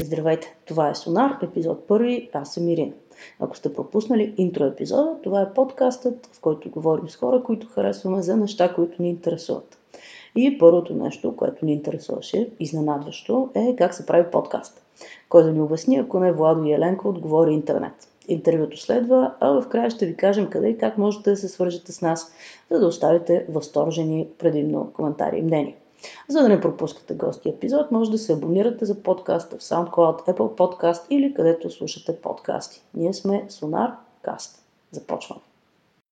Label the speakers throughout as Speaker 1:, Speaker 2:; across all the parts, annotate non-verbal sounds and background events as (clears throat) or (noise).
Speaker 1: Здравейте, това е Сонар, епизод първи, аз съм Ирина. Ако сте пропуснали интро епизода, това е подкастът, в който говорим с хора, които харесваме за неща, които ни интересуват. И първото нещо, което ни интересуваше, изненадващо, е как се прави подкаст. Кой да ни обясни, ако не Владо и Еленко отговори интернет. Интервюто следва, а в края ще ви кажем къде и как можете да се свържете с нас, за да оставите възторжени предимно коментари и мнения. За да не пропускате гости епизод, може да се абонирате за подкаста в SoundCloud, Apple Podcast или където слушате подкасти. Ние сме Sonar Cast. Започваме.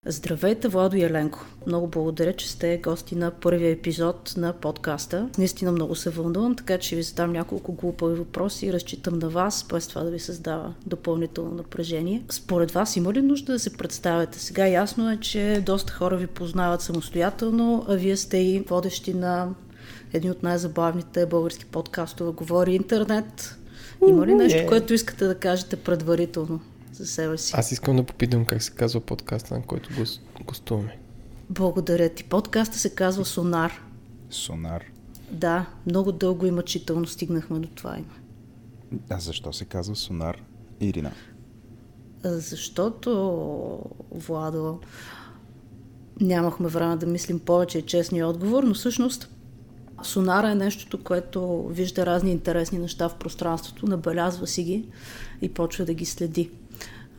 Speaker 1: Здравейте, Владо и Еленко. Много благодаря, че сте гости на първия епизод на подкаста. Наистина много се вълнувам, така че ви задам няколко глупави въпроси и разчитам на вас, без това да ви създава допълнително напрежение. Според вас има ли нужда да се представяте? Сега ясно е, че доста хора ви познават самостоятелно, а вие сте и водещи на един от най-забавните български подкастове Говори интернет. Има ли нещо, което искате да кажете предварително за себе си?
Speaker 2: Аз искам да попитам как се казва подкаста, на който гостуваме.
Speaker 1: Благодаря ти. Подкаста се казва Сонар.
Speaker 3: Сонар.
Speaker 1: Да, много дълго и мъчително стигнахме до това име.
Speaker 3: А защо се казва Сонар, Ирина?
Speaker 1: Защото, Владо, нямахме време да мислим повече честния отговор, но всъщност Сонара е нещото, което вижда разни интересни неща в пространството, набелязва си ги и почва да ги следи.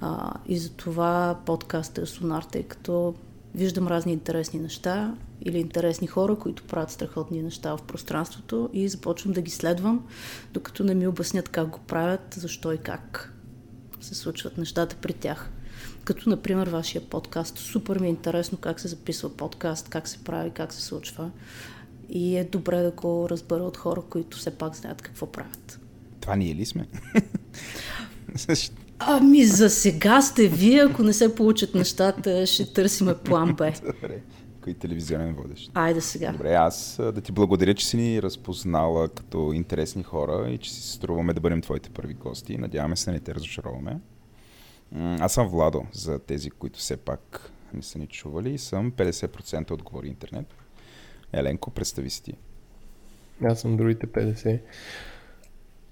Speaker 1: А, и затова подкастът е Сонар, тъй като виждам разни интересни неща или интересни хора, които правят страхотни неща в пространството и започвам да ги следвам, докато не ми обяснят как го правят, защо и как се случват нещата при тях. Като, например, вашия подкаст. Супер ми е интересно как се записва подкаст, как се прави, как се случва. И е добре да го разбера от хора, които все пак знаят какво правят.
Speaker 3: Това ние ли сме? (laughs)
Speaker 1: Ами за сега сте вие, ако не се получат нещата, ще търсиме план Б.
Speaker 3: Добре. Кой телевизионен водещ?
Speaker 1: Айде сега.
Speaker 3: Добре, аз да ти благодаря, че си ни разпознала като интересни хора и че си струваме да бъдем твоите първи гости. Надяваме се да не те разочароваме. Аз съм Владо, за тези, които все пак не са ни чували и съм 50% от Говори Интернет. Еленко, представи си ти.
Speaker 2: Аз съм другите 50.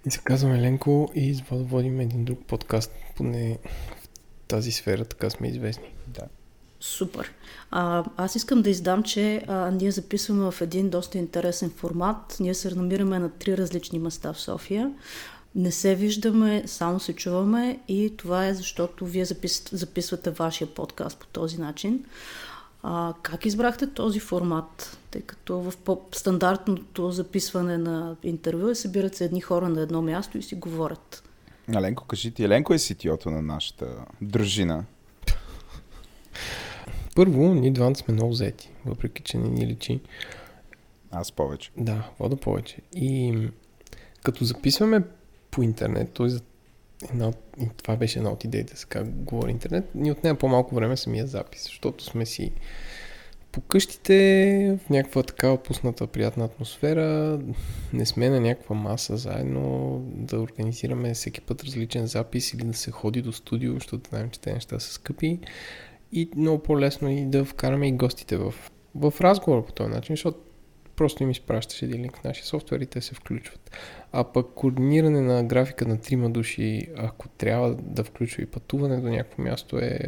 Speaker 2: И се казвам Еленко и водим един друг подкаст, поне в тази сфера, така сме известни.
Speaker 3: Да.
Speaker 1: Супер. А, аз искам да издам, че а, ние записваме в един доста интересен формат. Ние се намираме на три различни места в София. Не се виждаме, само се чуваме и това е защото вие запис, записвате вашия подкаст по този начин. А, как избрахте този формат? Тъй като в стандартното записване на интервю е събират се едни хора на едно място и си говорят.
Speaker 3: Еленко, кажи ти, Еленко е ситиото на нашата дружина.
Speaker 2: Първо, ние двамата сме много взети, въпреки че не ни личи.
Speaker 3: Аз повече.
Speaker 2: Да, вода повече. И като записваме по интернет, т.е. Една това беше една от идеите, как говори интернет, ни отнема по-малко време самия запис, защото сме си по къщите в някаква така опусната приятна атмосфера, не сме на някаква маса заедно да организираме всеки път различен запис или да се ходи до студио, защото знаем, че те неща са скъпи. И много по-лесно и да вкараме и гостите в, в разговор по този начин, защото просто им изпращаш един линк в нашия софтуер и те се включват. А пък координиране на графика на трима души, ако трябва да включва и пътуване до някакво място е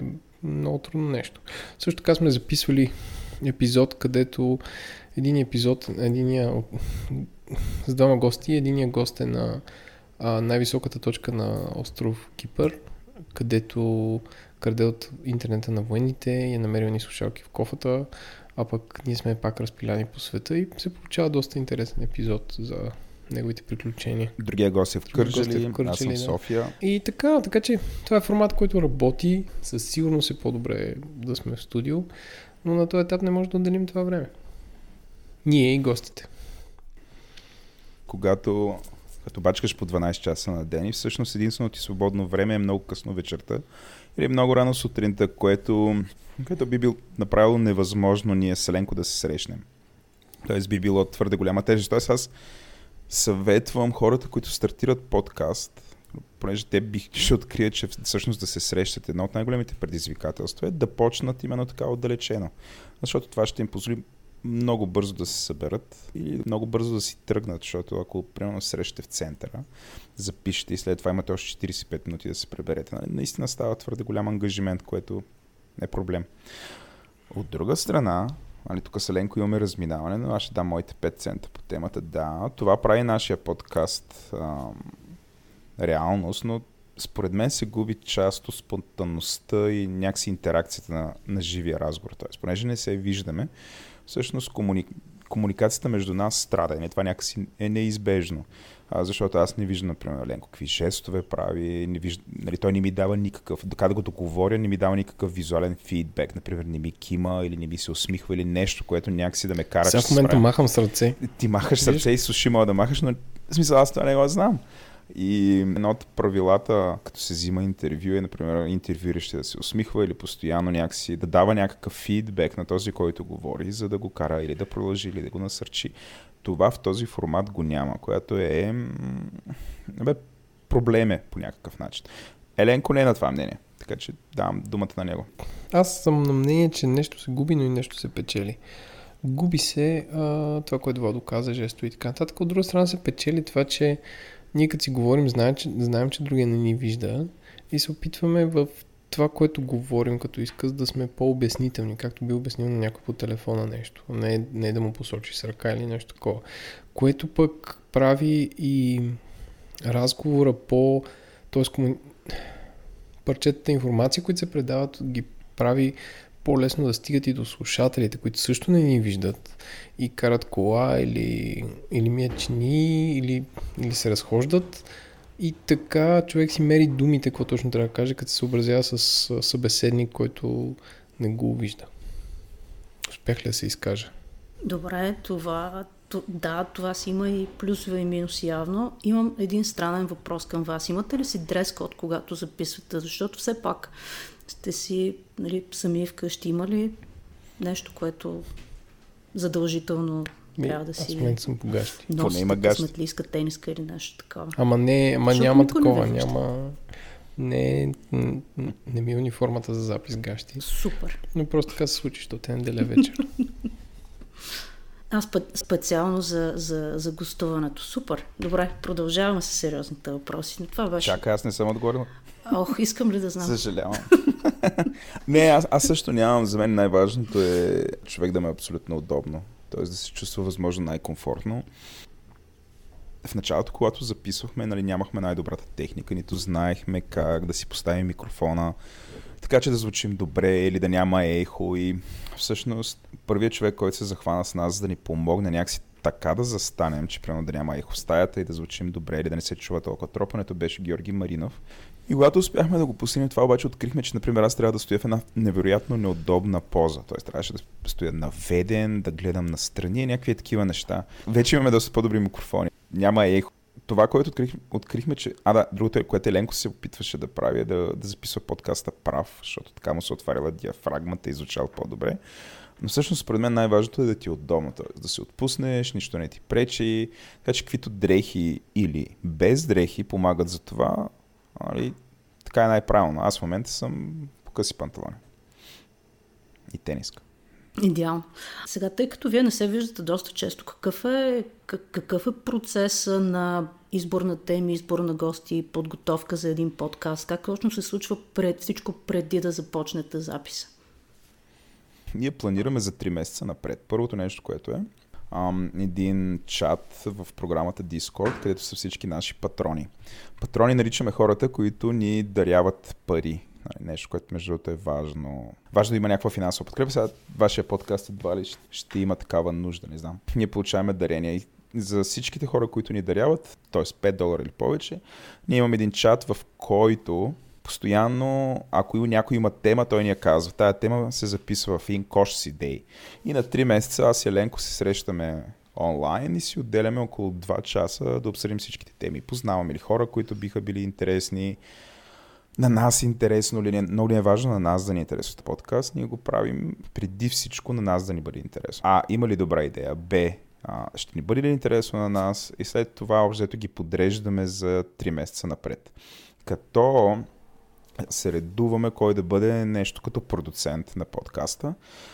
Speaker 2: много трудно нещо. Също така сме записвали епизод, където един епизод, единия с двама гости, единия гост е на а, най-високата точка на остров Кипър, където краде от интернета на военните и е намерил ни слушалки в кофата, а пък ние сме пак разпиляни по света и се получава доста интересен епизод за неговите приключения.
Speaker 3: Другия гост е в Кърджали, е в Кърджали аз съм в София.
Speaker 2: И така, така че това е формат, който работи. Със сигурност е по-добре да сме в студио, но на този етап не може да отделим това време. Ние и гостите.
Speaker 3: Когато като бачкаш по 12 часа на ден и всъщност единственото ти свободно време е много късно вечерта или много рано сутринта, което, което би бил направило невъзможно ние с Еленко да се срещнем. Тоест би било твърде голяма тежест. Тоест аз съветвам хората, които стартират подкаст, понеже те бих ще открият, че всъщност да се срещат едно от най-големите предизвикателства е да почнат именно така отдалечено. Защото това ще им позволи много бързо да се съберат или много бързо да си тръгнат, защото ако примерно срещате в центъра, запишете и след това имате още 45 минути да се преберете. Нали? Наистина става твърде голям ангажимент, което е проблем. От друга страна, нали, тук с Еленко имаме разминаване, но аз ще дам моите 5 цента по темата. Да, това прави нашия подкаст ам, реалност, но според мен се губи част от спонтанността и някакси интеракцията на, на живия разговор. Тоест, понеже не се виждаме, всъщност комуни... комуникацията между нас страда. И това някакси е неизбежно. А, защото аз не виждам, например, Ленко какви жестове прави, не виждам, нали, той не ми дава никакъв, така да го договоря, не ми дава никакъв визуален фидбек, например, не ми кима или не ми се усмихва или нещо, което някакси да ме кара.
Speaker 2: Сега в момента махам с ръце.
Speaker 3: Ти махаш сърце и суши мога да махаш, но в смисъл аз това не го знам. И едно от правилата, като се взима интервю, е, например, интервюиращия да се усмихва или постоянно някакси да дава някакъв фидбек на този, който говори, за да го кара или да продължи, или да го насърчи. Това в този формат го няма, което е бе, проблем е по някакъв начин. Еленко не е на това мнение, така че давам думата на него.
Speaker 2: Аз съм на мнение, че нещо се губи, но и нещо се печели. Губи се а, това, което Владо каза, жесто и така нататък. От друга страна се печели това, че ние като си говорим, знаем, че, знаем, че другия не ни вижда и се опитваме в това, което говорим като изказ, да сме по-обяснителни, както би обяснил на някой по телефона нещо, не, не да му посочи с ръка или нещо такова. Което пък прави и разговора по... т.е. Кому... парчетата информация, които се предават, ги прави по-лесно да стигат и до слушателите, които също не ни виждат и карат кола или, или мият чини, или, или се разхождат. И така човек си мери думите, какво точно трябва да каже, като се съобразява с събеседник, който не го вижда. Успях ли да се изкажа?
Speaker 1: Добре, това, да, това си има и плюсове и минуси явно. Имам един странен въпрос към вас. Имате ли си дрес код, когато записвате? Защото все пак сте си нали, сами вкъщи. Има ли нещо, което задължително ми, трябва да си...
Speaker 2: Аз в момента съм по гащи.
Speaker 3: Носите има гащи.
Speaker 1: сметлиска, тениска или нещо такова.
Speaker 2: Ама не, ама Защото няма такова, не няма... Не, не, не ми е униформата за запис гащи.
Speaker 1: Супер.
Speaker 2: Но просто така се случи, защото е неделя вечер. (laughs)
Speaker 1: Аз специално за, за, за гостуването. Супер. Добре, продължаваме с сериозните въпроси. Но това беше...
Speaker 3: Чакай, аз не съм отговорил.
Speaker 1: Ох, искам ли да знам?
Speaker 3: Съжалявам. (laughs) не, аз, аз също нямам. За мен най-важното е човек да ме е абсолютно удобно. Т.е. да се чувства възможно най-комфортно. В началото, когато записвахме, нали, нямахме най-добрата техника, нито знаехме как да си поставим микрофона, така че да звучим добре или да няма ехо. И всъщност първият човек, който се захвана с нас, да ни помогне някакси така да застанем, че примерно да няма ехо в стаята и да звучим добре или да не се чува толкова тропането, беше Георги Маринов. И когато успяхме да го постигнем това, обаче открихме, че, например, аз трябва да стоя в една невероятно неудобна поза. Тоест, трябваше да стоя наведен, да гледам настрани и някакви такива неща. Вече имаме доста по-добри микрофони. Няма ехо. Това, което открих, открихме, че... А, да, другото, е, което Еленко се опитваше да прави, е да, да записва подкаста прав, защото така му се отваряла диафрагмата и звучал по-добре. Но всъщност, според мен, най-важното е да ти е удобно, т.е. да се отпуснеш, нищо не ти пречи. Така че, каквито дрехи или без дрехи помагат за това, Нали, така е най-правилно. Аз в момента съм по къси панталони. И тениска.
Speaker 1: Идеално. Сега, тъй като вие не се виждате доста често, какъв е, какъв е процеса на избор на теми, избор на гости, подготовка за един подкаст? Как точно се случва пред всичко преди да започнете записа?
Speaker 3: Ние планираме за 3 месеца напред. Първото нещо, което е, ам, един чат в програмата Discord, където са всички наши патрони. Патрони наричаме хората, които ни даряват пари. Нали, нещо, което между другото е важно. Важно да има някаква финансова подкрепа. Сега вашия подкаст едва ли ще има такава нужда, не знам. Ние получаваме дарения и за всичките хора, които ни даряват, т.е. 5 долара или повече, ние имаме един чат, в който постоянно, ако някой има тема, той ни я казва. Тая тема се записва в си дей. И на 3 месеца аз и Еленко се срещаме онлайн и си отделяме около 2 часа да обсъдим всичките теми. Познаваме ли хора, които биха били интересни, на нас интересно ли, много ли е важно на нас да ни интересува подкаст, ние го правим преди всичко на нас да ни бъде интересно. А, има ли добра идея? Б, а, ще ни бъде ли интересно на нас? И след това общо ги подреждаме за 3 месеца напред. Като се редуваме кой да бъде нещо като продуцент на подкаста.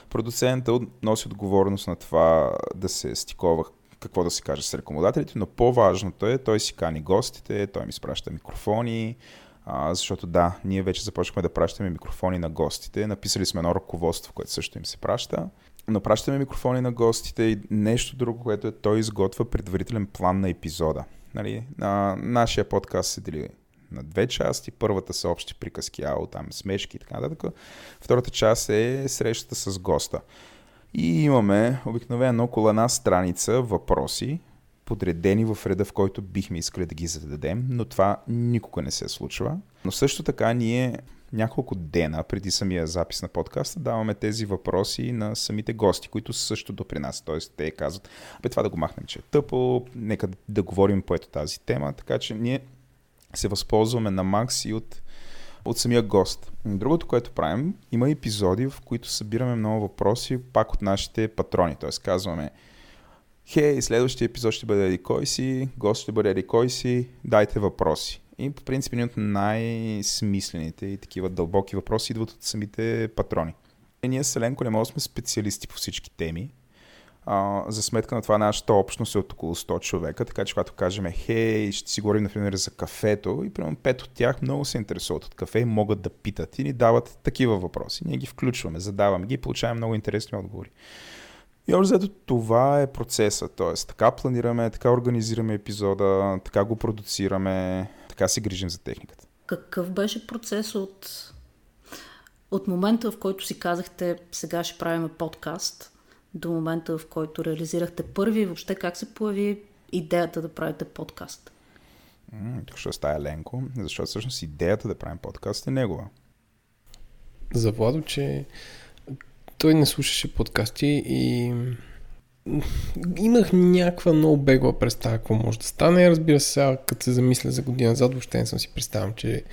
Speaker 3: Продуцентът носи отговорност на това да се стикова какво да се каже с рекомодателите, но по-важното е, той си кани гостите, той ми изпраща микрофони, а, защото да, ние вече започнахме да пращаме микрофони на гостите. Написали сме едно ръководство, което също им се праща. Но пращаме микрофони на гостите и нещо друго, което е той изготвя предварителен план на епизода. Нали? На, нашия подкаст се дели на две части. Първата са общи приказки, ало, там смешки и така нататък. Втората част е срещата с госта. И имаме обикновено около една страница въпроси, подредени в реда, в който бихме искали да ги зададем, но това никога не се случва. Но също така ние няколко дена преди самия запис на подкаста даваме тези въпроси на самите гости, които също допринасят. Тоест те казват, бе това да го махнем, че е тъпо, нека да говорим по ето тази тема, така че ние се възползваме на макс и от, от самия гост. Другото, което правим, има епизоди, в които събираме много въпроси пак от нашите патрони. Т.е. казваме, хей, следващия епизод ще бъде еди си, гост ще бъде еди си, дайте въпроси. И по принцип един от най-смислените и такива дълбоки въпроси идват от самите патрони. И ние с Еленко не можем сме специалисти по всички теми, а, за сметка на това нашата общност е от около 100 човека, така че когато кажем хей, ще си говорим например за кафето и примерно пет от тях много се интересуват от кафе и могат да питат и ни дават такива въпроси. Ние ги включваме, задаваме ги и получаваме много интересни отговори. И още зато това е процеса, т.е. така планираме, така организираме епизода, така го продуцираме, така се грижим за техниката.
Speaker 1: Какъв беше процес от, от момента, в който си казахте сега ще правим подкаст, до момента, в който реализирахте първи, въобще как се появи идеята да правите подкаст?
Speaker 3: тук ще стая Ленко, защото всъщност идеята да правим подкаст е негова.
Speaker 2: За Владо, че той не слушаше подкасти и имах някаква много бегла представа какво може да стане. Разбира се, сега като се замисля за година назад, въобще не съм си представям, че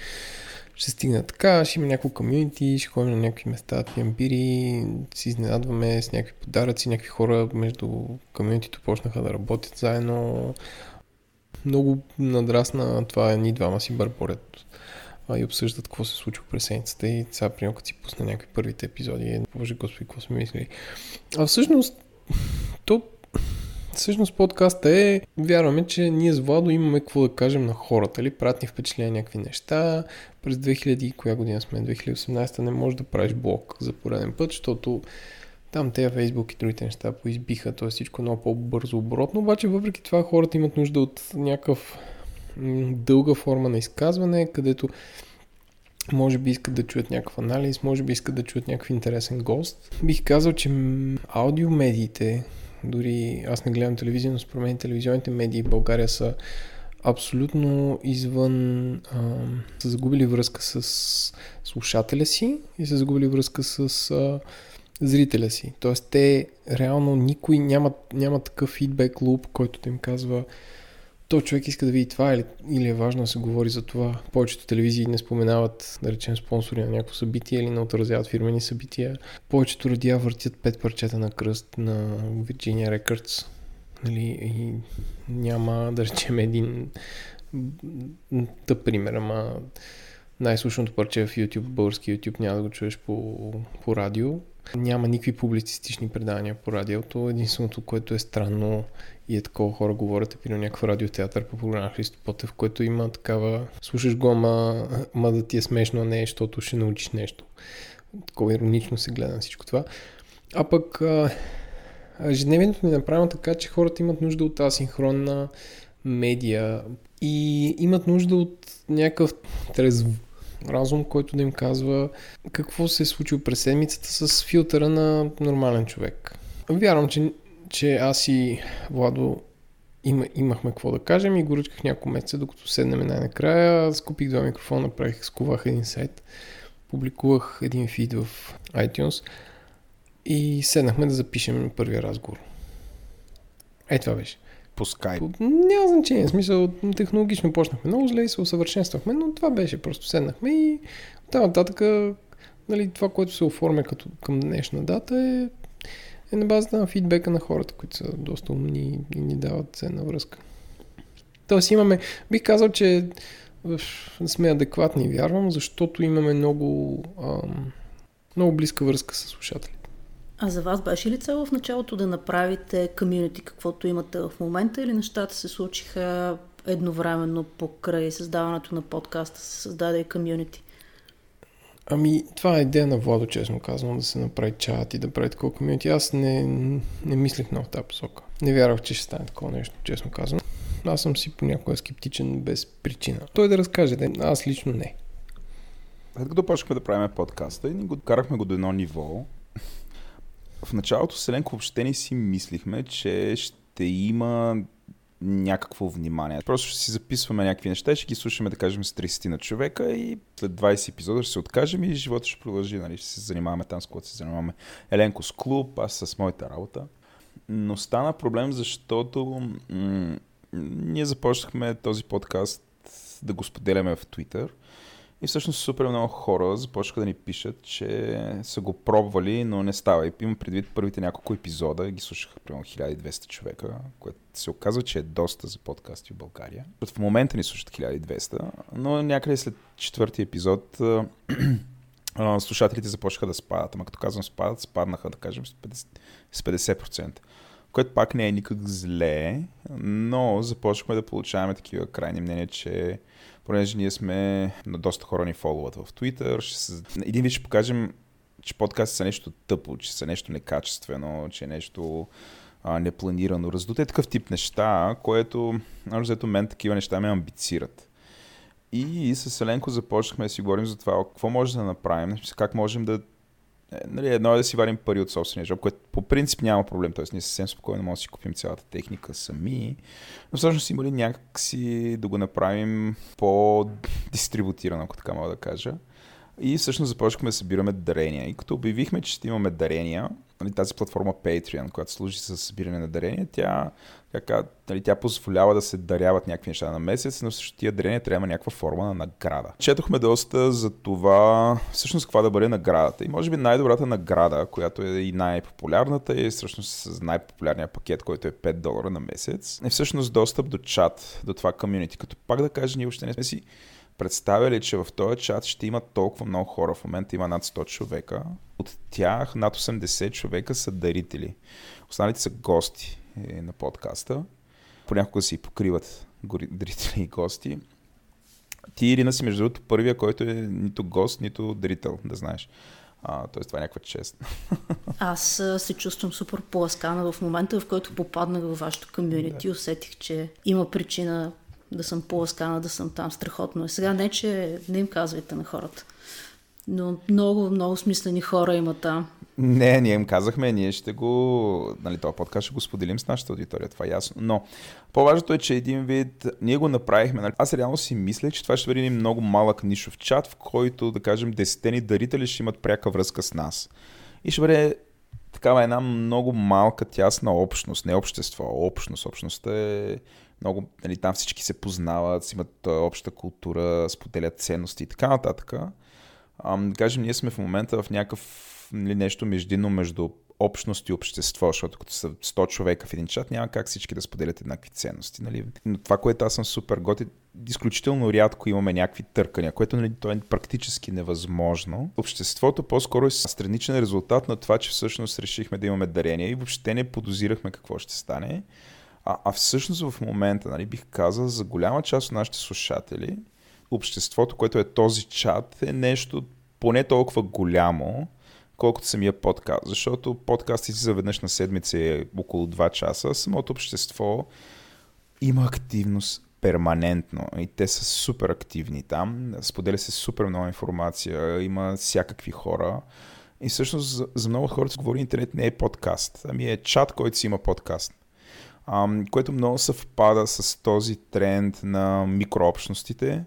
Speaker 2: ще стигне така, ще има някакво комьюнити, ще ходим на някакви места, пием бири, си изненадваме с някакви подаръци, някакви хора между комьюнитито почнаха да работят заедно. Много надрасна това ни двама си бърборят и обсъждат какво се случва през седмицата и сега, примерно, като си пусна някакви първите епизоди, боже господи, какво сме мислили. А всъщност, то Всъщност подкаста е, вярваме, че ние с Владо имаме какво да кажем на хората, ли пратни впечатления някакви неща. През 2000, коя година сме, 2018 не можеш да правиш блог за пореден път, защото там те Фейсбук и другите неща поизбиха, т.е. всичко много по-бързо оборотно, обаче въпреки това хората имат нужда от някакъв дълга форма на изказване, където може би искат да чуят някакъв анализ, може би искат да чуят някакъв интересен гост. Бих казал, че аудиомедиите, дори аз не гледам телевизия, но според мен телевизионните медии в България са абсолютно извън... А, са загубили връзка с слушателя си и са загубили връзка с а, зрителя си. Тоест те реално никой няма, няма такъв фидбек луп, който да им казва то човек иска да види това или, или е важно да се говори за това. Повечето телевизии не споменават, да речем, спонсори на някакво събитие или не отразяват фирмени събития. Повечето радиа въртят пет парчета на кръст на Virginia Records. Нали, и няма, да речем, един тъп пример, ама най-слушаното парче в YouTube, български YouTube, няма да го чуеш по, по радио. Няма никакви публицистични предания по радиото. Единственото, което е странно и е такова хора говорят, е пино някакъв радиотеатър по програма Христо Потев, в който има такава, слушаш го, ама, ама да ти е смешно, не, защото ще научиш нещо. Такова иронично се гледа на всичко това. А пък ежедневието ни е направено така, че хората имат нужда от асинхронна медия и имат нужда от някакъв трезв разум, който да им казва какво се е случило през седмицата с филтъра на нормален човек. Вярвам, че че аз и Владо има, имахме какво да кажем и го ръчках няколко месеца, докато седнем най-накрая. Скупих два микрофона, направих, сковах един сайт, публикувах един фид в iTunes и седнахме да запишем първия разговор. Ей, това беше.
Speaker 3: По скайп.
Speaker 2: Няма значение. В смисъл, технологично почнахме много зле и се усъвършенствахме, но това беше. Просто седнахме и там нататък нали, това, което се оформя като към днешна дата е е на базата на фидбека на хората, които са доста умни и ни дават ценна връзка. Тоест имаме, бих казал, че сме адекватни, вярвам, защото имаме много, ам, много близка връзка с слушателите.
Speaker 1: А за вас беше ли цел в началото да направите комьюнити, каквото имате в момента, или нещата се случиха едновременно покрай създаването на подкаста, се създаде и комьюнити?
Speaker 2: Ами, това е идея на Владо, честно казвам, да се направи чат и да прави такова комьюнити. Аз не, не мислех много в тази посока. Не вярвах, че ще стане такова нещо, честно казвам. Аз съм си понякога скептичен без причина. Той да разкаже, аз лично не.
Speaker 3: След като почнахме да правим подкаста и го карахме го до едно ниво, в началото Селенко въобще не си мислихме, че ще има някакво внимание. Просто ще си записваме някакви неща, ще ги слушаме, да кажем, с 30 на човека и след 20 епизода ще се откажем и живота ще продължи. Нали? Ще се занимаваме там, с което се занимаваме. Еленко с клуб, аз с моята работа. Но стана проблем, защото м- ние започнахме този подкаст да го споделяме в Twitter. И всъщност супер много хора започнаха да ни пишат, че са го пробвали, но не става. И имам предвид първите няколко епизода, ги слушаха примерно 1200 човека, което се оказва, че е доста за подкасти в България. В момента ни слушат 1200, но някъде след четвъртия епизод (clears throat) слушателите започнаха да спадат. Ама като казвам спадат, спаднаха, да кажем, с 50%. С 50% което пак не е никак зле, но започваме да получаваме такива крайни мнения, че понеже ние сме на доста хора ни фоловат в Twitter, ще се... един вид ще покажем, че подкасти са нещо тъпо, че са нещо некачествено, че е нещо а, непланирано, раздуто е такъв тип неща, което, взето мен такива неща ме амбицират. И с Еленко започнахме да си говорим за това, какво може да направим, как можем да нали, едно е да си варим пари от собствения жоп, което по принцип няма проблем, т.е. ние съвсем спокойно можем да си купим цялата техника сами, но всъщност има ли някакси да го направим по-дистрибутирано, ако така мога да кажа. И всъщност започнахме да събираме дарения. И като обявихме, че ще имаме дарения, нали, тази платформа Patreon, която служи за събиране на дарения, тя, тя, нали, тя позволява да се даряват някакви неща на месец, но също тия дарения трябва някаква форма на награда. Четохме доста за това, всъщност каква да бъде наградата. И може би най-добрата награда, която е и най-популярната, е всъщност с най-популярния пакет, който е 5 долара на месец, е всъщност достъп до чат, до това комьюнити. Като пак да кажа, ние още не сме си представяли, че в този чат ще има толкова много хора. В момента има над 100 човека. От тях над 80 човека са дарители. Останалите са гости е, на подкаста. Понякога си покриват дарители и гости. Ти, Ирина, си между другото първия, който е нито гост, нито дарител, да знаеш. А, тоест това е някаква чест. (laughs)
Speaker 1: Аз се чувствам супер поласкана в момента, в който попаднах във вашето комьюнити. Да. Усетих, че има причина да съм по-ласкана, да съм там. Страхотно е. Сега не, че не им казвайте на хората. Но много, много смислени хора има там.
Speaker 3: Не, ние им казахме, ние ще го, нали, този подкаст ще го споделим с нашата аудитория, това е ясно. Но по-важното е, че един вид, ние го направихме. Нали? Аз реално си мисля, че това ще бъде много малък нишов чат, в който, да кажем, десетени дарители ще имат пряка връзка с нас. И ще бъде такава една много малка, тясна общност, не общество, а общност. Общността е много, нали, там всички се познават, имат обща култура, споделят ценности и така нататък. А, да кажем, ние сме в момента в някакъв нали, нещо междинно между общност и общество, защото като са 100 човека в един чат, няма как всички да споделят еднакви ценности. Нали? Но това, което аз съм супер готи, изключително рядко имаме някакви търкания, което нали, то е практически невъзможно. Обществото по-скоро е страничен резултат на това, че всъщност решихме да имаме дарение и въобще не подозирахме какво ще стане. А, а всъщност в момента, нали, бих казал, за голяма част от нашите слушатели, обществото, което е този чат, е нещо поне толкова голямо, колкото самия подкаст. Защото подкастите си заведнъж на седмица е около 2 часа, самото общество има активност перманентно и те са супер активни там, споделя се супер много информация, има всякакви хора. И всъщност за, много хора се говори интернет не е подкаст, ами е чат, който си има подкаст което много съвпада с този тренд на микрообщностите,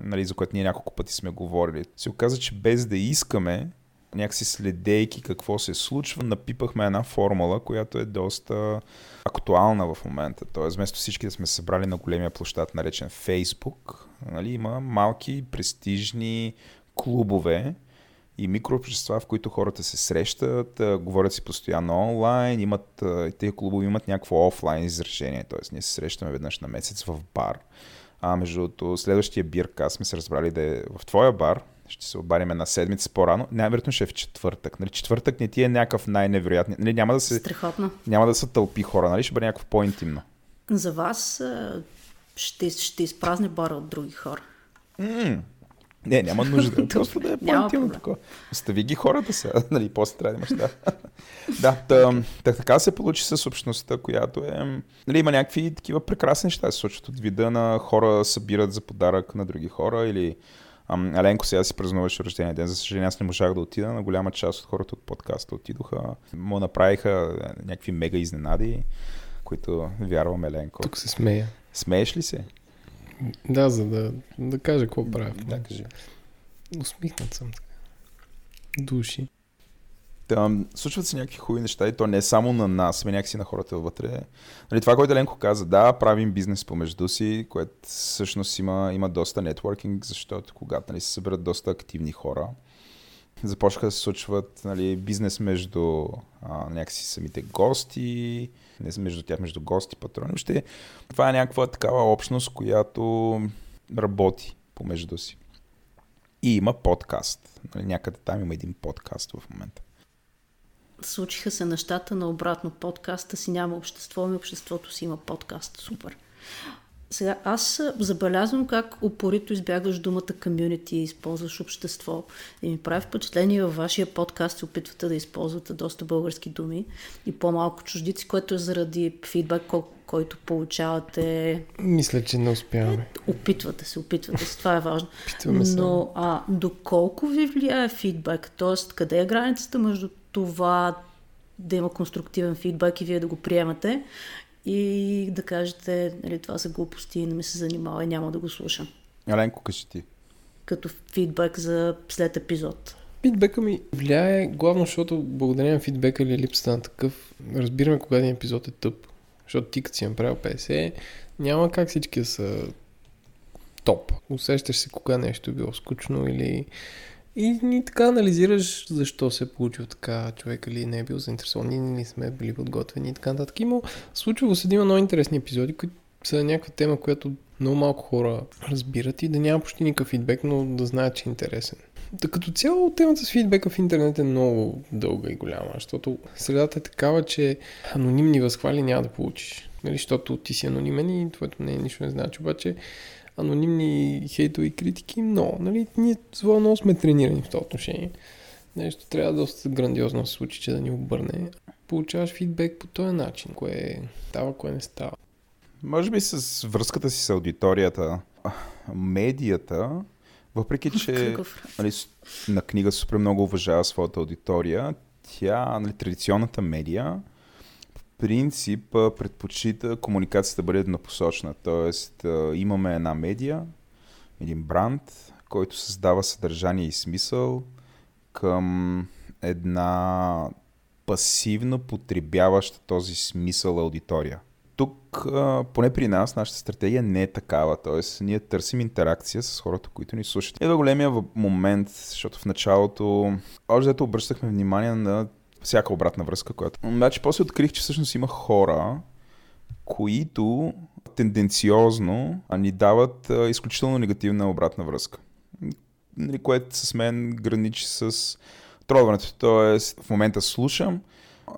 Speaker 3: нали, за което ние няколко пъти сме говорили. Се оказа, че без да искаме, някакси следейки какво се случва, напипахме една формула, която е доста актуална в момента. Тоест, вместо всички да сме събрали на големия площад, наречен Facebook, нали, има малки, престижни клубове, и микрообщества, в които хората се срещат, говорят си постоянно онлайн, имат, тези клубове имат някакво офлайн изражение, т.е. ние се срещаме веднъж на месец в бар. А между другото, следващия бирка, сме се разбрали да е в твоя бар, ще се обадим една седмица по-рано. Най-вероятно ще е в четвъртък. Нали? Четвъртък не ти е някакъв най-невероятният. Нали? Няма, да се,
Speaker 1: Страхотно.
Speaker 3: няма да са тълпи хора, нали? ще бъде някакво по-интимно.
Speaker 1: За вас ще, ще изпразни бара от други хора.
Speaker 3: Не, няма нужда. (laughs) Просто да е по-интимно такова. Остави ги хората сега, (laughs) нали, после трябва да имаш да. (laughs) да, та, та, така се получи с общността, която е... Нали, има някакви такива прекрасни неща се случват от вида на хора събират за подарък на други хора или Ам, Аленко сега си празнуваше рождения ден. За съжаление, аз не можах да отида, но голяма част от хората от подкаста отидоха. Му направиха е, някакви мега изненади, които вярвам Еленко.
Speaker 2: Тук се смея.
Speaker 3: Смееш ли се?
Speaker 2: Да, за да, да кажа какво правя.
Speaker 3: Да, кажи.
Speaker 2: Усмихнат съм така. Души.
Speaker 3: Там, случват се някакви хубави неща и то не е само на нас, ами някакси на хората вътре. Нали, това, което Еленко каза, да, правим бизнес помежду си, което всъщност има, има доста нетворкинг, защото когато нали, се съберат доста активни хора, започнаха да се случват нали, бизнес между а, някакси самите гости, не между тях, между гости, патрони. Въобще, това е някаква такава общност, която работи помежду си. И има подкаст. Нали, някъде там има един подкаст в момента.
Speaker 1: Случиха се нещата на обратно. Подкаста си няма общество, ами обществото си има подкаст. Супер. Сега, аз забелязвам как упорито избягваш думата комюнити и използваш общество. И ми прави впечатление във вашия подкаст се опитвате да използвате доста български думи и по-малко чуждици, което е заради фидбак, кой- който получавате.
Speaker 2: Мисля, че не успяваме.
Speaker 1: Опитвате се, опитвате се. Това е важно.
Speaker 2: Опитваме се.
Speaker 1: Но а, доколко ви влияе фидбак? Тоест, къде е границата между това да има конструктивен фидбак и вие да го приемате и да кажете, нали, това са глупости, не ми се занимава и няма да го слушам.
Speaker 3: Аленко, кажи ти.
Speaker 1: Като фидбак за след епизод.
Speaker 2: Фидбека ми влияе главно, защото благодарение на фидбека или липсата на такъв, разбираме кога един епизод е тъп. Защото ти като си направил 50, няма как всички да са топ. Усещаш се кога нещо е било скучно или... И, и така анализираш защо се е получил така, човек или не е бил заинтересован, ние не сме били подготвени и така нататък. Има, случва се да има много интересни епизоди, които са някаква тема, която много малко хора разбират и да няма почти никакъв фидбек, но да знаят, че е интересен. Та като цяло темата с фидбека в интернет е много дълга и голяма, защото средата е такава, че анонимни възхвали няма да получиш. Нали, защото ти си анонимен и твоето мнение нищо не значи, обаче анонимни хейтови критики много. Нали, ние зло много сме тренирани в това отношение. Нещо трябва доста грандиозно да се случи, че да ни обърне. Получаваш фидбек по този начин, кое става, кое не става.
Speaker 3: Може би с връзката си с аудиторията, медията, въпреки че (laughs) нали, на книга супер много уважава своята аудитория, тя, нали, традиционната медия, принцип предпочита комуникацията да бъде еднопосочна. Тоест, имаме една медия, един бранд, който създава съдържание и смисъл към една пасивно потребяваща този смисъл аудитория. Тук, поне при нас, нашата стратегия не е такава. Тоест, ние търсим интеракция с хората, които ни слушат. Едва големия момент, защото в началото, още обръщахме внимание на всяка обратна връзка, която... Значи, после открих, че всъщност има хора, които тенденциозно ни дават изключително негативна обратна връзка. Нали, което с мен граничи с тролването. Тоест, в момента слушам,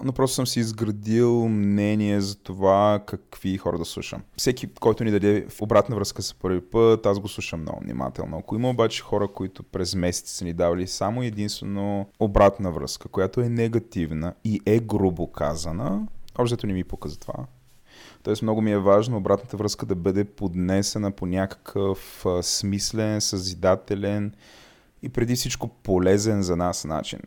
Speaker 3: но просто съм си изградил мнение за това какви хора да слушам. Всеки, който ни даде в обратна връзка за първи път, аз го слушам много внимателно. Ако има обаче хора, които през месеци са ни давали само единствено обратна връзка, която е негативна и е грубо казана, общото не ми показа това. Тоест много ми е важно обратната връзка да бъде поднесена по някакъв смислен, съзидателен и преди всичко полезен за нас начин.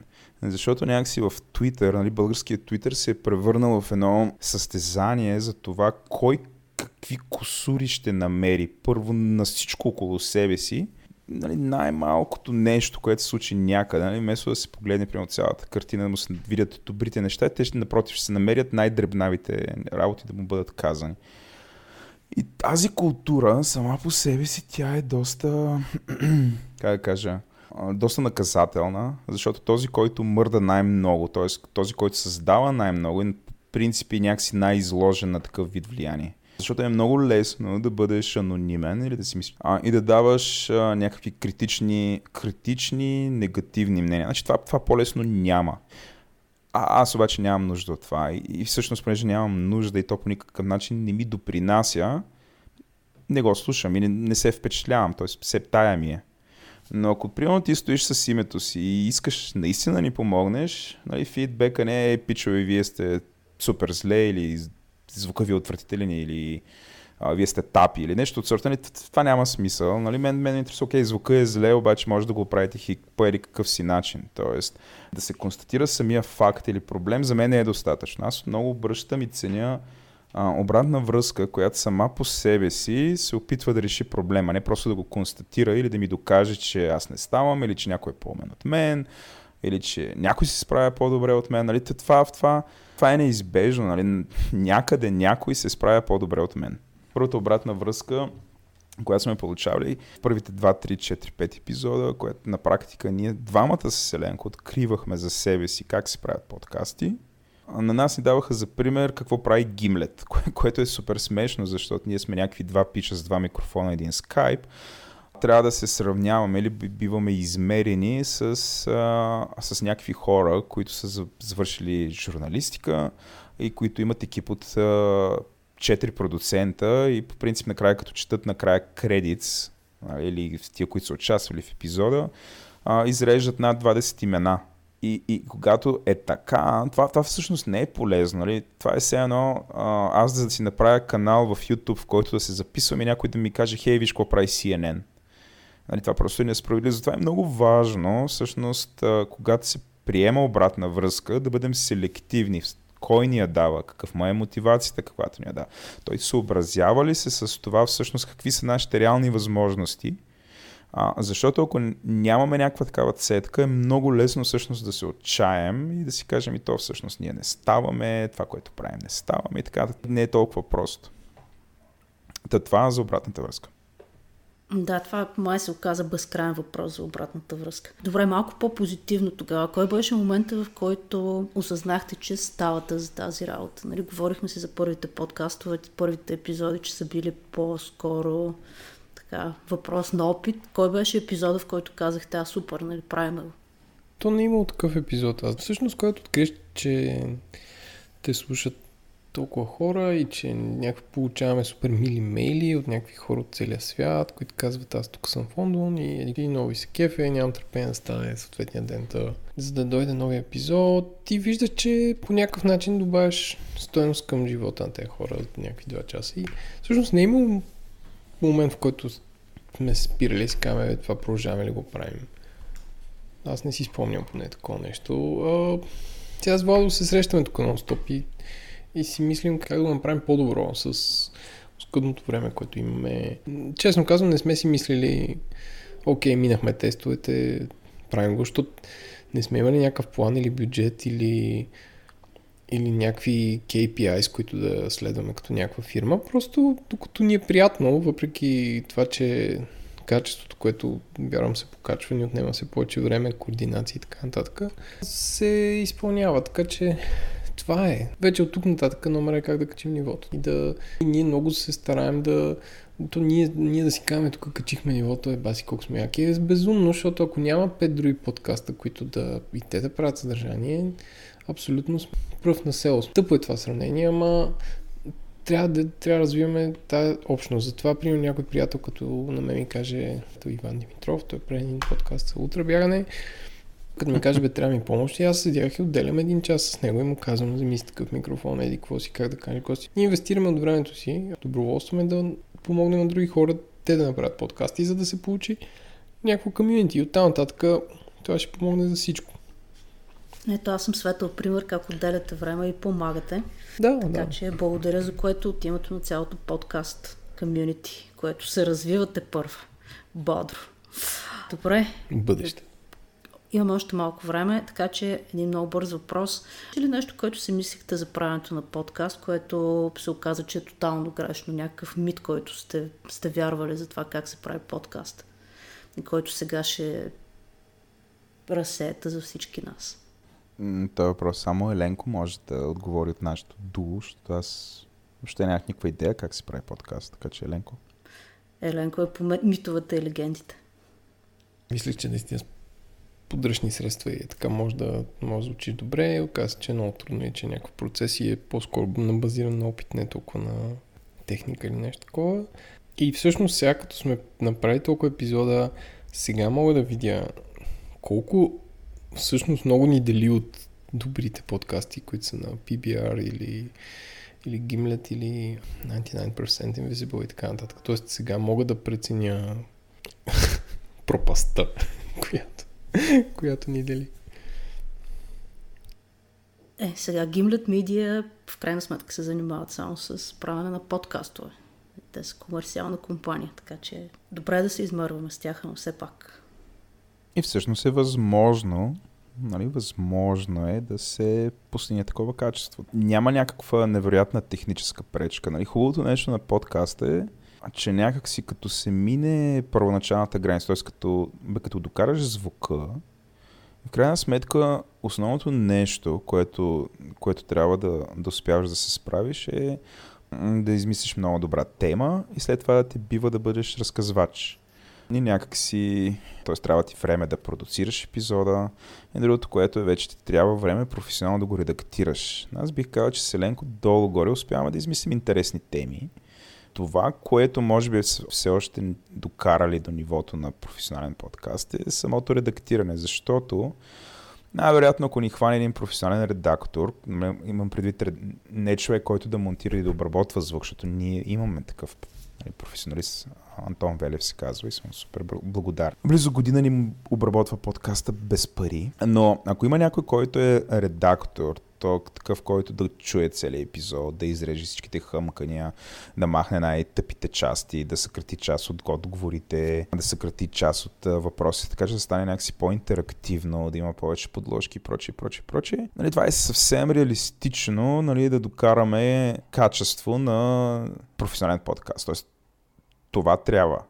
Speaker 3: Защото някакси в Twitter, нали, българският Twitter се е превърнал в едно състезание за това кой какви косури ще намери първо на всичко около себе си. Нали, най-малкото нещо, което се случи някъде, нали, вместо да се погледне прямо цялата картина, да му се видят добрите неща, те ще напротив ще се намерят най-дребнавите работи да му бъдат казани. И тази култура сама по себе си тя е доста, (clears throat) как да кажа, доста наказателна, защото този, който мърда най-много, т.е. този, който създава най-много, е принципи някакси най-изложен на такъв вид влияние. Защото е много лесно да бъдеш анонимен или да си мислиш. А, и да даваш а, някакви критични, критични, негативни мнения. Значи това, това по-лесно няма. А, аз обаче нямам нужда от това. И, и всъщност, понеже нямам нужда и то по никакъв начин не ми допринася, не го слушам и не, не се впечатлявам, т.е. септая ми е. Но ако примерно ти стоиш с името си и искаш наистина да ни помогнеш, нали, фидбека не е пичове, вие сте супер зле или звука ви е отвратителен или а, вие сте тапи или нещо от сорта, нали, това няма смисъл. Нали, мен, мен интересува, окей, звука е зле, обаче може да го правите хи, по или какъв си начин. Тоест, да се констатира самия факт или проблем, за мен не е достатъчно. Аз много обръщам и ценя а, обратна връзка, която сама по себе си се опитва да реши проблема, не просто да го констатира или да ми докаже, че аз не ставам, или че някой е по-умен от мен, или че някой се справя по-добре от мен. Нали? Това, това, това е неизбежно. Нали? Някъде някой се справя по-добре от мен. Първата обратна връзка, която сме получавали в първите 2, 3, 4, 5 епизода, което на практика ние двамата с Селенко откривахме за себе си как се правят подкасти на нас ни даваха за пример какво прави (laughs) кое, което е супер смешно, защото ние сме някакви два пича с два микрофона, един скайп. Трябва да се сравняваме или биваме измерени с, а, с някакви хора, които са завършили журналистика и които имат екип от а, 4 продуцента и по принцип накрая като четат накрая кредитс или тия, които са участвали в епизода, а, изреждат над 20 имена и, и когато е така, това, това всъщност не е полезно. Нали? Това е все едно аз да си направя канал в YouTube, в който да се записвам и някой да ми каже, хей, виж какво прави CNN. Нали, това просто е несправедливо. Затова е много важно, всъщност, а, когато се приема обратна връзка, да бъдем селективни. Кой ни я дава, какъв му е мотивацията, каквато ни я дава. Той съобразява ли се с това всъщност какви са нашите реални възможности – а, защото ако нямаме някаква такава цетка, е много лесно всъщност да се отчаем и да си кажем и то всъщност ние не ставаме, това, което правим не ставаме и така. Не е толкова просто. Та това за обратната връзка.
Speaker 1: Да, това май се оказа безкрайен въпрос за обратната връзка. Добре, малко по-позитивно тогава. Кой беше момента, в който осъзнахте, че ставате за тази работа? Нали, говорихме си за първите подкастове, първите епизоди, че са били по-скоро така, въпрос на опит. Кой беше епизода, в който казахте, а супер, нали, правим го?
Speaker 2: То не е имало такъв епизод. Аз всъщност, когато откриеш, че те слушат толкова хора и че някакви получаваме супер мили мейли от някакви хора от целия свят, които казват аз тук съм в Лондон и, и нови се кефе, нямам търпение да стане съответния ден, да, за да дойде нови епизод. Ти виждаш, че по някакъв начин добавяш стоеност към живота на тези хора от някакви два часа. И всъщност не е имало момент, в който сме спирали и си казваме, това продължаваме ли го правим. Аз не си спомням поне такова нещо. А, сега с Владо се срещаме тук на стоп и, и си мислим как да направим по-добро с скъдното време, което имаме. Честно казвам, не сме си мислили, окей, минахме тестовете, правим го, защото не сме имали някакъв план или бюджет или или някакви KPIs, които да следваме като някаква фирма. Просто докато ни е приятно, въпреки това, че качеството, което вярвам се покачва, ни отнема се повече време, координация и така нататък, се изпълнява. Така че това е. Вече от тук нататък номер е как да качим нивото. И да и ние много се стараем да то ние, ние да си казваме тук качихме нивото, е баси колко сме яки, е безумно, защото ако няма пет други подкаста, които да и те да правят съдържание, абсолютно пръв на село. Тъпо е това сравнение, ама трябва да, трябва развиваме тази общност. Затова, примерно, някой приятел, като на мен ми каже, то Иван Димитров, той е преди един подкаст за утробягане, като ми каже, бе, трябва ми помощ, и аз седях и отделям един час с него и му казвам, вземи си такъв микрофон, еди, какво си, как да кажа, си. Ние инвестираме от времето си, доброволстваме да помогнем на други хора, те да направят подкасти, за да се получи някакво комьюнити. И оттам нататък това ще помогне за всичко.
Speaker 1: Ето аз съм светъл пример как отделяте време и помагате.
Speaker 2: Да,
Speaker 1: така
Speaker 2: да.
Speaker 1: че благодаря за което от името на цялото подкаст комьюнити, което се развивате първо. Бодро. Добре.
Speaker 2: Бъдеще.
Speaker 1: Имаме още малко време, така че един много бърз въпрос. Или нещо, което си мислихте за правенето на подкаст, което се оказа, че е тотално грешно, някакъв мит, който сте, сте вярвали за това как се прави подкаст и който сега ще разсеята за всички нас.
Speaker 3: Това въпрос само Еленко може да отговори от нашото дуо, защото аз Въобще нямах никаква идея как се прави подкаст, така че Еленко.
Speaker 1: Еленко е по митовете и легендите.
Speaker 2: Мислих, че наистина подръчни средства и така може да, може да звучи добре. Оказва се, че е много трудно и че някакъв процес и е по-скоро базиран на опит, не толкова на техника или нещо такова. И всъщност сега, като сме направили толкова епизода, сега мога да видя колко всъщност много ни дели от добрите подкасти, които са на PBR или, или Gimlet или 99% Invisible и така нататък. Тоест сега мога да преценя (laughs) пропаста, (laughs) която, която ни дели.
Speaker 1: Е, сега Gimlet Media в крайна сметка се занимават само с правене на подкастове. Те са комерциална компания, така че добре е да се измърваме с тях, но все пак.
Speaker 3: И всъщност е възможно нали, възможно е да се постигне такова качество. Няма някаква невероятна техническа пречка. Нали. Хубавото нещо на подкаста е, че някак си като се мине първоначалната граница, т.е. Като, бе, като докараш звука, в крайна сметка основното нещо, което, което трябва да, да успяваш да се справиш е да измислиш много добра тема и след това да ти бива да бъдеш разказвач. И някак си, т.е. трябва ти време да продуцираш епизода и другото, което е вече ти трябва време професионално да го редактираш. Аз бих казал, че Селенко долу-горе успяваме да измислим интересни теми. Това, което може би все още докарали до нивото на професионален подкаст е самото редактиране, защото най-вероятно, ако ни хване един професионален редактор, имам предвид не човек, който да монтира и да обработва звук, защото ние имаме такъв професионалист, Антон Велев се казва и съм супер благодарен. Близо година ни обработва подкаста без пари, но ако има някой, който е редактор, то такъв, който да чуе целият епизод, да изрежи всичките хъмкания, да махне най-тъпите части, да съкрати част от отговорите, да съкрати част от въпросите, така че да стане някакси по-интерактивно, да има повече подложки и прочее, прочее, прочее. Нали, това е съвсем реалистично, нали, да докараме качество на професионален подкаст. Тоест, това трябва.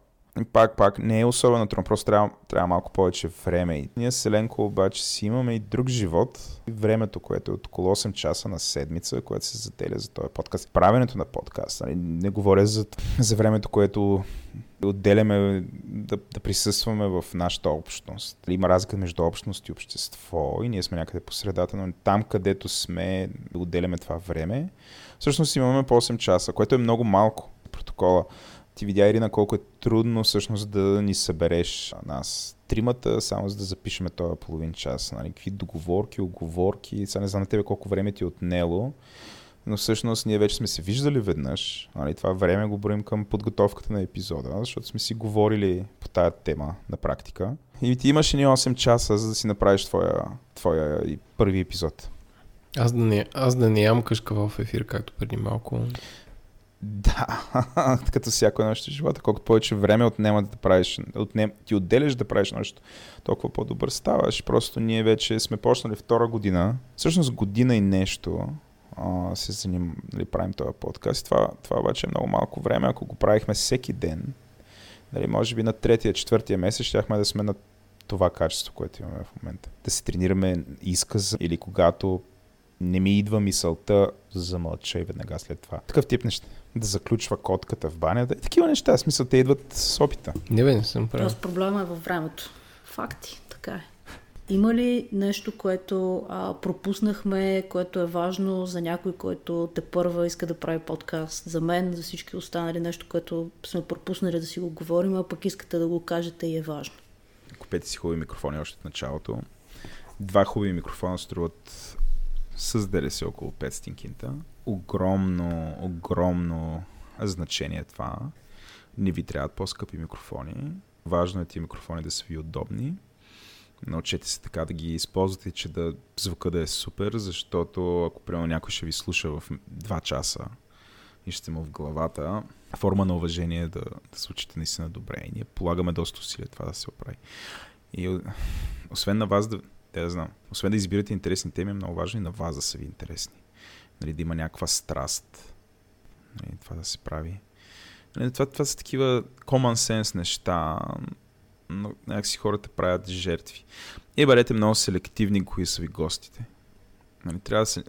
Speaker 3: Пак, пак не е особено трудно, просто трябва, трябва малко повече време. И ние с Еленко обаче си имаме и друг живот. Времето, което е от около 8 часа на седмица, което се заделя за този подкаст. Правенето на подкаст. Нали? Не говоря за, за времето, което отделяме да, да присъстваме в нашата общност. Има разлика между общност и общество и ние сме някъде по средата, но там, където сме, да отделяме това време, всъщност имаме по 8 часа, което е много малко протокола. Ти видя, Ирина, колко е трудно всъщност да ни събереш нас тримата, само за да запишем този половин час. Нали? Какви договорки, оговорки. Сега не знам на тебе колко време ти е отнело, но всъщност ние вече сме се виждали веднъж. Нали? Това време го броим към подготовката на епизода, защото сме си говорили по тая тема на практика. И ти имаш ни 8 часа, за да си направиш твоя, твоя първи епизод.
Speaker 2: Аз да не, аз да не ям къшка в ефир, както преди малко.
Speaker 3: Да, (laughs) като всяко нещо в живота, колкото повече време отнема да правиш, отнем, ти отделяш да правиш нещо, толкова по-добър ставаш. Просто ние вече сме почнали втора година, всъщност година и нещо а, се заним, нали, правим този подкаст. Това, това обаче е много малко време. Ако го правихме всеки ден, нали, може би на третия, четвъртия месец, щяхме да сме на това качество, което имаме в момента. Да се тренираме изказ или когато не ми идва мисълта, замълча и веднага след това. Такъв тип неща. Да заключва котката в банята. И такива неща. В смисъл, те идват с опита.
Speaker 2: Не бе, не съм правил.
Speaker 1: Тоест проблема е във времето. Факти, така е. Има ли нещо, което а, пропуснахме, което е важно за някой, който те първа иска да прави подкаст? За мен, за всички останали, нещо, което сме пропуснали да си го говорим, а пък искате да го кажете и е важно.
Speaker 3: Купете си хубави микрофони още от началото. Два хубави микрофона струват с ДДС около 5 стинкинта. Огромно, огромно значение това. Не ви трябват по-скъпи микрофони. Важно е тези микрофони да са ви удобни. Научете се така да ги използвате, че да звука да е супер, защото ако примерно някой ще ви слуша в 2 часа и ще му в главата, форма на уважение е да, да случите наистина добре. И ние полагаме доста усилия това да се оправи. И освен на вас да, те да знам. Освен да избирате интересни теми, е много важно и на вас да са ви интересни. Нали, да има някаква страст. Нали, това да се прави. Нали, това, това са такива common sense неща, но някакси хората правят жертви. И бъдете много селективни, кои са ви гостите. Нали, трябва да се...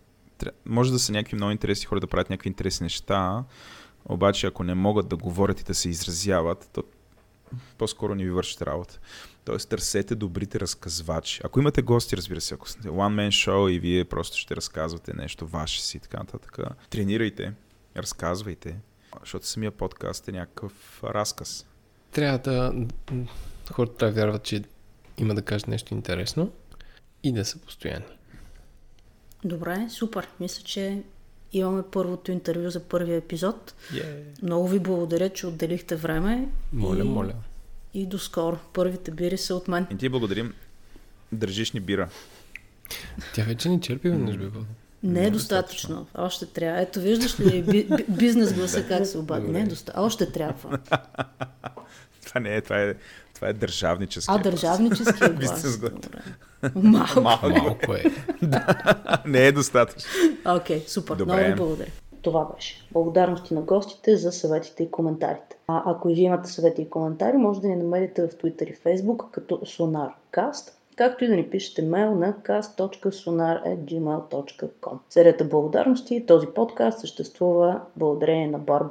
Speaker 3: може да са някакви много интересни хора да правят някакви интересни неща, обаче ако не могат да говорят и да се изразяват, то по-скоро не ви вършите работа. Тоест, търсете добрите разказвачи. Ако имате гости, разбира се, ако сте one man show и вие просто ще разказвате нещо ваше си, така нататък, тренирайте, разказвайте, защото самия подкаст е някакъв разказ.
Speaker 2: Трябва да... Хората трябва да вярват, че има да кажат нещо интересно и да са постоянни.
Speaker 1: Добре, супер. Мисля, че имаме първото интервю за първия епизод.
Speaker 2: Yeah.
Speaker 1: Много ви благодаря, че отделихте време.
Speaker 2: Моля,
Speaker 1: и...
Speaker 2: моля.
Speaker 1: И до скоро. Първите бири са от мен.
Speaker 3: И ти благодарим. Държиш ни бира.
Speaker 2: Тя вече ни черпи веднъж бе.
Speaker 1: Не е достатъчно. достатъчно. Още трябва. Ето, виждаш ли би, би, бизнес гласа как се обади? Не е достатъчно. Още трябва.
Speaker 3: това не е, това е, това е държавнически.
Speaker 1: А, държавнически глас.
Speaker 3: Бизнес глас.
Speaker 1: Малко.
Speaker 2: Малко, Малко е.
Speaker 3: не е достатъчно.
Speaker 1: Окей, okay, супер.
Speaker 3: Добре.
Speaker 1: Много ви благодаря. Това беше. Благодарности на гостите за съветите и коментарите. А ако имате съвети и коментари, може да ни намерите в Twitter и Facebook като SonarCast, както и да ни пишете мейл на cast.sonar.gmail.com. Серията благодарности този подкаст съществува благодарение на Бар,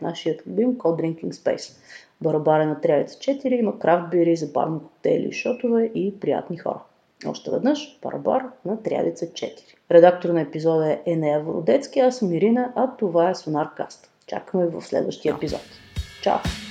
Speaker 1: нашият любим Code Drinking Space. Барабара на Трявица 4 има крафт бири, забавни коктейли, шотове и приятни хора. Още веднъж, Барабар на Трявица 4. Редактор на епизода е Енея Вородецки, аз съм Ирина, а това е Сонаркаст. Чакаме в следващия епизод. Ciao.